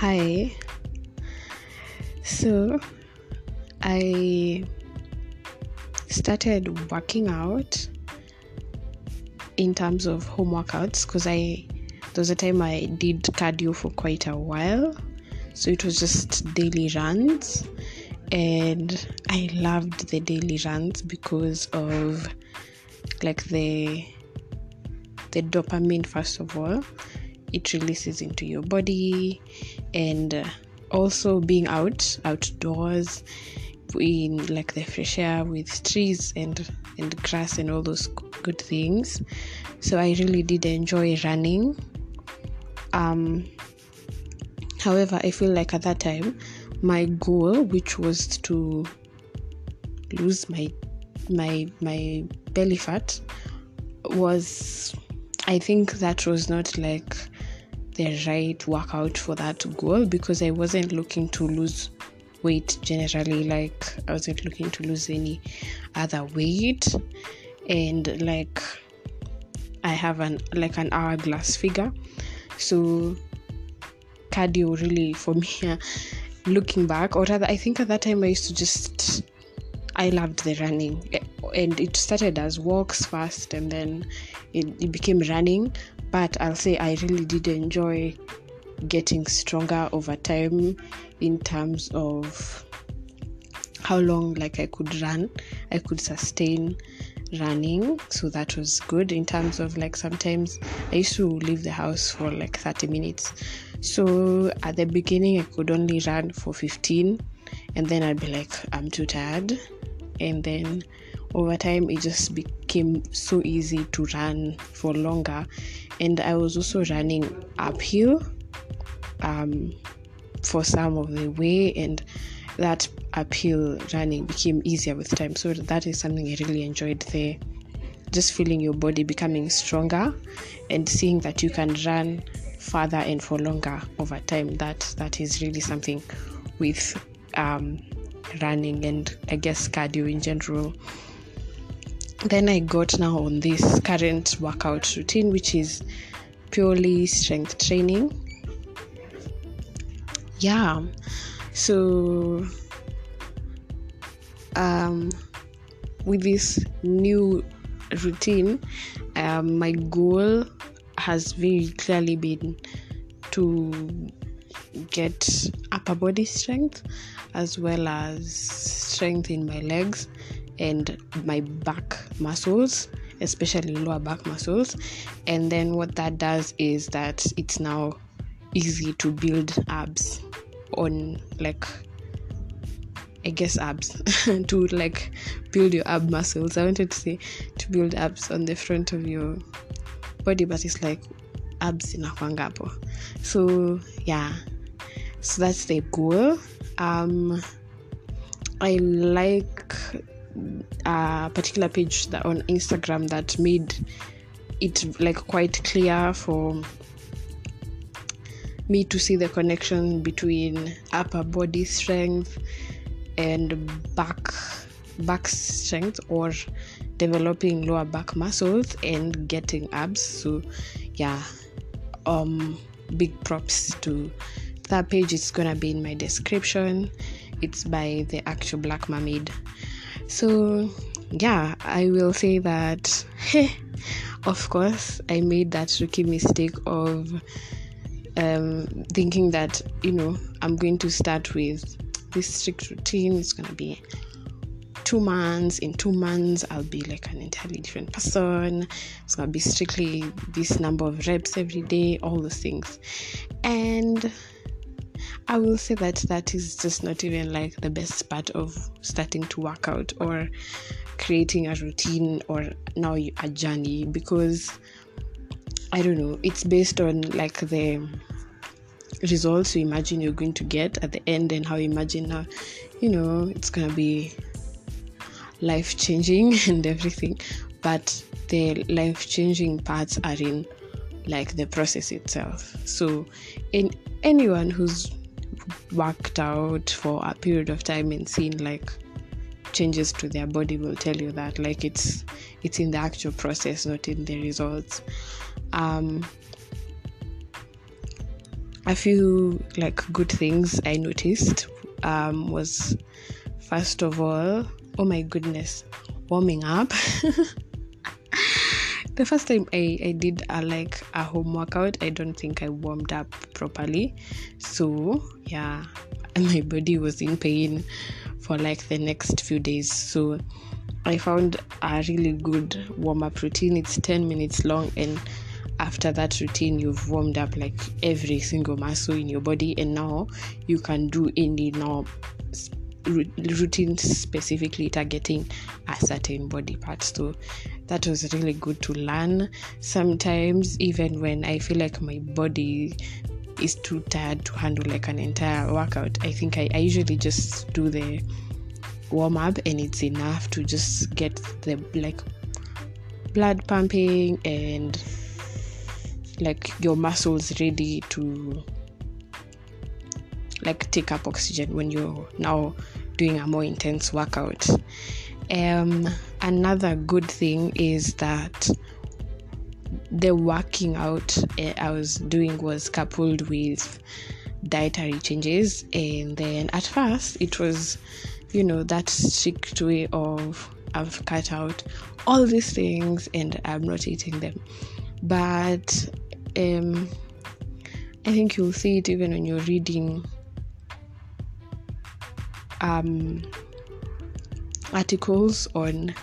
Hi. So, I started working out in terms of home workouts because I there was a time I did cardio for quite a while. So it was just daily runs and I loved the daily runs because of like the the dopamine first of all it releases into your body and uh, also being out outdoors in like the fresh air with trees and and grass and all those good things. So i really did enjoy running. Um however i feel like at that time my goal which was to lose my my my belly fat was i think that was not like the right workout for that goal because I wasn't looking to lose weight generally like I wasn't looking to lose any other weight. And like I have an like an hourglass figure. So cardio really for me looking back or rather I think at that time I used to just I loved the running. And it started as walks first and then it, it became running but I'll say I really did enjoy getting stronger over time in terms of how long like I could run I could sustain running so that was good. In terms of like sometimes I used to leave the house for like 30 minutes. So at the beginning I could only run for 15 and then I'd be like I'm too tired and then over time it just became so easy to run for longer. And i was also running uphill um, for some of the way and that uphill running became easier with time. So that is something i really enjoyed there. Just feeling your body becoming stronger and seeing that you can run further and for longer over time that that is really something with um, running and I guess cardio in general. Then I got now on this current workout routine, which is purely strength training. Yeah, so um, with this new routine, um, my goal has very clearly been to get upper body strength as well as strength in my legs and my back muscles especially lower back muscles and then what that does is that it's now easy to build abs on like I guess abs to like build your ab muscles. I wanted to say to build abs on the front of your body, but it's like abs in a kwangapo. So yeah, so that's the goal um, i like a particular page that on instagram that made it like quite clear for me to see the connection between upper body strength and back back strength or developing lower back muscles and getting abs. So yeah um big props to that page. It's gonna be in my description. It's by the actual black mermaid so yeah i will say that of course i made that rookie mistake of um, thinking that you know i'm going to start with this strict routine. It's gonna be two months. In two months i'll be like an entirely different person. It's gonna be strictly this number of reps every day all those things. And I will say that that is just not even like the best part of starting to work out or creating a routine or now a journey because I don't know, it's based on like the results you imagine you're going to get at the end and how you imagine how, you know, it's gonna be life changing and everything. But the life changing parts are in like the process itself. So in anyone who's worked out for a period of time and seen like changes to their body will tell you that like it's it's in the actual process not in the results um a few like good things I noticed um, was first of all, oh my goodness, warming up. the first time I, I did a like a home workout, I don't think I warmed up properly. So yeah, my body was in pain for like the next few days. So I found a really good warm up routine. It's 10 minutes long and after that routine you've warmed up like every single muscle in your body and now you can do any now routine specifically targeting a certain body part. So that was really good to learn. Sometimes even when i feel like my body is too tired to handle like an entire workout i think i, I usually just do the warm up and it's enough to just get the like blood pumping and like your muscles ready to like take up oxygen when you're now doing a more intense workout. Um, another good thing is that the working out uh, I was doing was coupled with dietary changes, and then at first it was, you know, that strict way of I've cut out all these things and I'm not eating them. But um, I think you'll see it even when you're reading um, articles on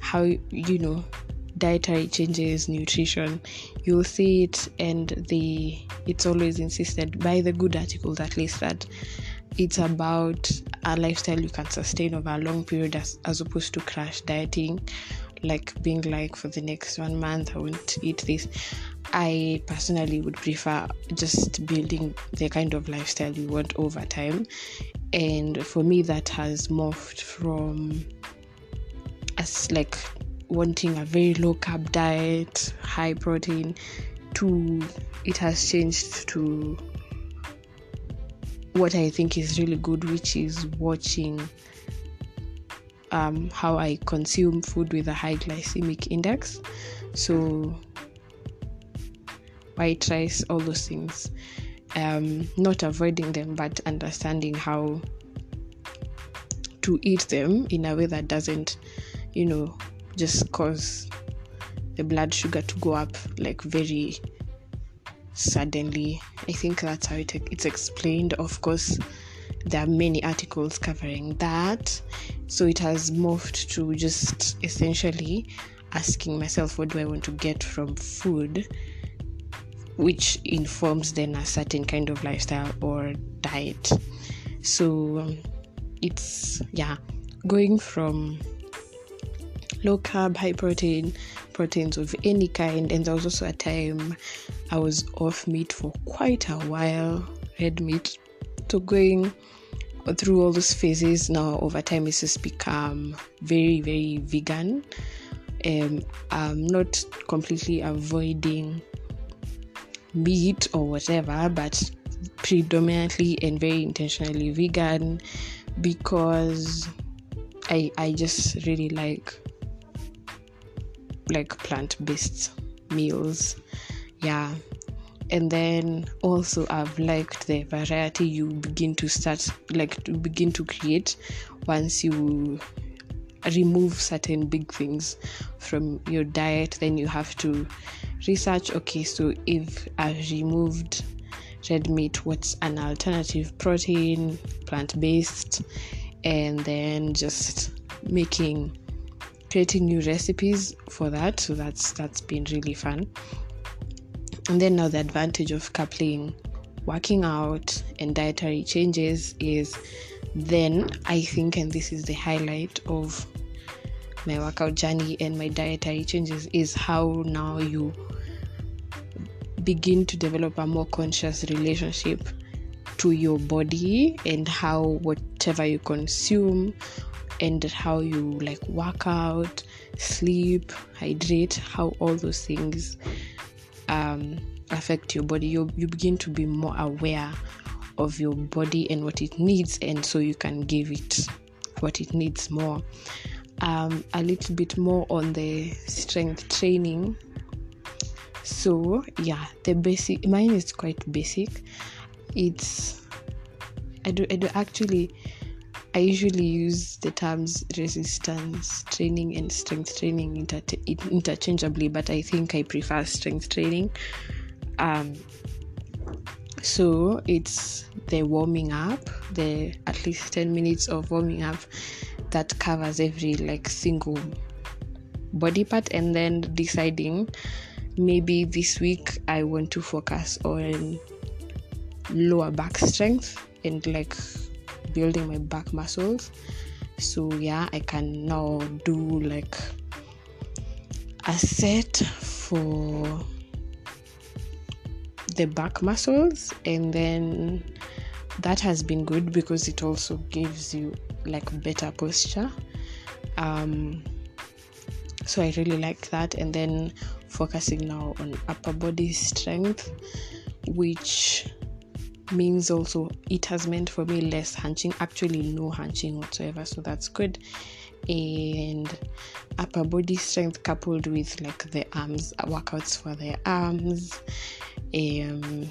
how you know dietary changes nutrition. You'll see it and the it's always insisted by the good articles at least that it's about a lifestyle you can sustain over a long period as, as opposed to crash dieting like being like for the next one month i won't eat this. I personally would prefer just building the kind of lifestyle you want over time and for me that has morphed from as like wanting a very low carb diet high protein to it has changed to what i think is really good which is watching um, how I consume food with a high glycemic index. So, white rice, all those things. Um, not avoiding them, but understanding how to eat them in a way that doesn't, you know, just cause the blood sugar to go up like very suddenly. I think that's how it, it's explained. Of course, there are many articles covering that. So it has morphed to just essentially asking myself, what do I want to get from food? Which informs then a certain kind of lifestyle or diet. So um, it's, yeah, going from low carb, high protein, proteins of any kind. And there was also a time I was off meat for quite a while, red meat. So going through all those phases now over time it's just become very very vegan um, i'm not completely avoiding meat or whatever but predominantly and very intentionally vegan because i i just really like like plant-based meals. Yeah. And then also i've liked the variety you begin to start like to begin to create once you remove certain big things from your diet then you have to research. Okay so if i've removed red meat what's an alternative protein plant-based and then just making creating new recipes for that so that's that's been really fun. And then now the advantage of coupling working out and dietary changes is then I think, and this is the highlight of my workout journey and my dietary changes, is how now you begin to develop a more conscious relationship to your body and how whatever you consume and how you like work out, sleep, hydrate, how all those things um, affect your body, you you begin to be more aware of your body and what it needs, and so you can give it what it needs more. Um, a little bit more on the strength training. So yeah, the basic mine is quite basic. it's I do I do actually I usually use the terms resistance training and strength training inter- interchangeably, but I think I prefer strength training. Um, so it's the warming up, the at least 10 minutes of warming up that covers every like single body part, and then deciding maybe this week I want to focus on lower back strength and like building my back muscles. So yeah i can now do like a set for the back muscles and then that has been good because it also gives you like better posture um so i really like that and then focusing now on upper body strength which means also it has meant for me less hunching, actually no hunching whatsoever. So that's good. And upper body strength coupled with like the arms workouts for the arms. Um,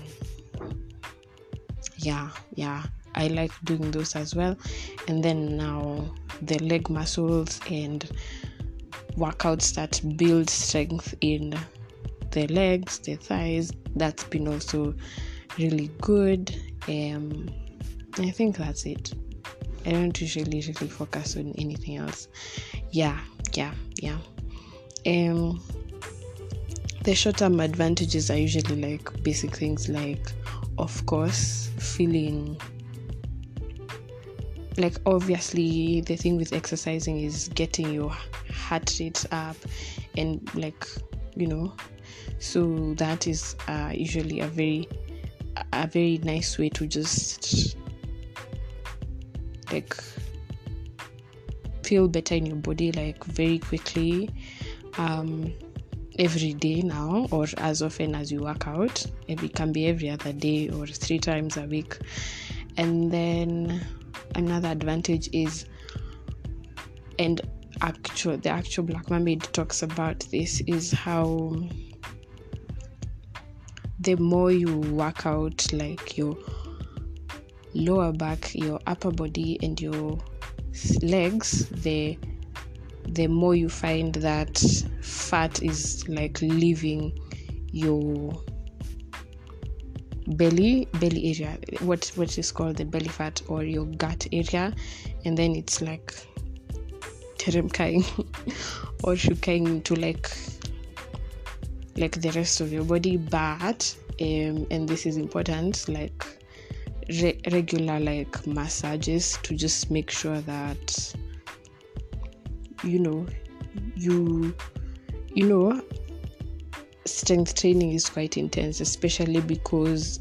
yeah, yeah, I like doing those as well. And then now the leg muscles and workouts that build strength in the legs, the thighs. That's been also really good. Um, I think that's it. I don't usually really focus on anything else. Yeah, yeah, yeah. Um, the short term advantages are usually like basic things like, of course, feeling like obviously the thing with exercising is getting your heart rate up and like you know so that is uh, usually a very a very nice way to just like feel better in your body like very quickly um every day now or as often as you work out. It can be every other day or three times a week. And then another advantage is and actual the actual black mermaid talks about this is how the more you work out like your lower back your upper body and your legs the the more you find that fat is like leaving your belly belly area what what is called the belly fat or your gut area and then it's like teremkaing or shukaing to like like the rest of your body. But um, and this is important like re- regular like massages to just make sure that you know you you know strength training is quite intense especially because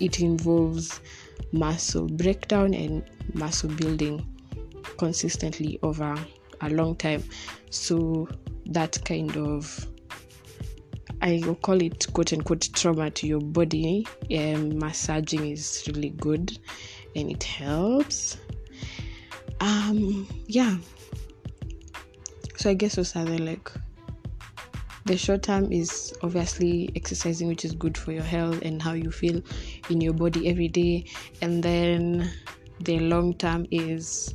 it involves muscle breakdown and muscle building consistently over a long time so that kind of I will call it quote unquote trauma to your body. Um, massaging is really good and it helps. Um, yeah. So I guess those are the like the short term is obviously exercising, which is good for your health and how you feel in your body every day, and then the long term is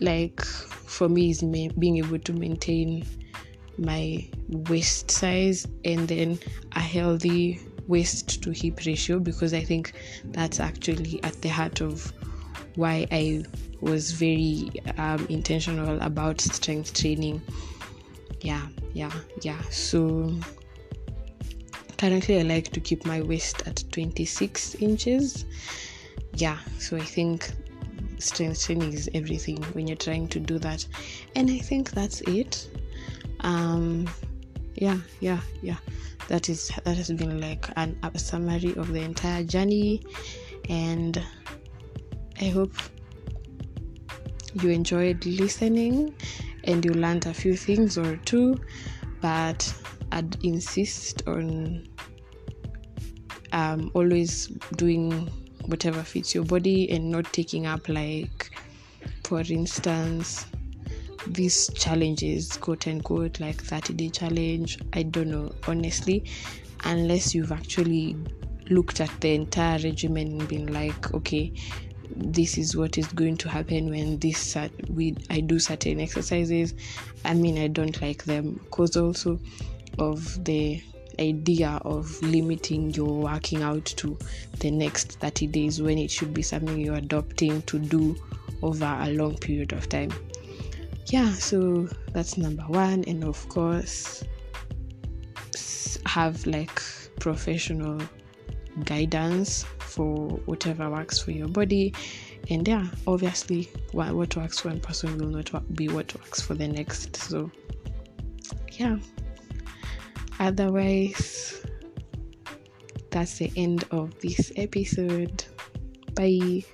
like for me is being able to maintain my waist size and then a healthy waist to hip ratio because I think that's actually at the heart of why I was very um, intentional about strength training. Yeah, yeah, yeah. So currently, I like to keep my waist at 26 inches. Yeah, so I think strength training is everything when you're trying to do that. And I think that's it um yeah yeah yeah that is that has been like an a summary of the entire journey and i hope you enjoyed listening and you learned a few things or two but i'd insist on um, always doing whatever fits your body and not taking up like for instance these challenges, quote unquote, like 30 day challenge. I don't know, honestly, unless you've actually looked at the entire regimen and been like, okay, this is what is going to happen when this we I do certain exercises. I mean, I don't like them because also of the idea of limiting your working out to the next 30 days when it should be something you're adopting to do over a long period of time. Yeah, so that's number one, and of course, have like professional guidance for whatever works for your body. And yeah, obviously, what, works for one person will not be what works for the next. So, yeah. Otherwise, that's the end of this episode. Bye.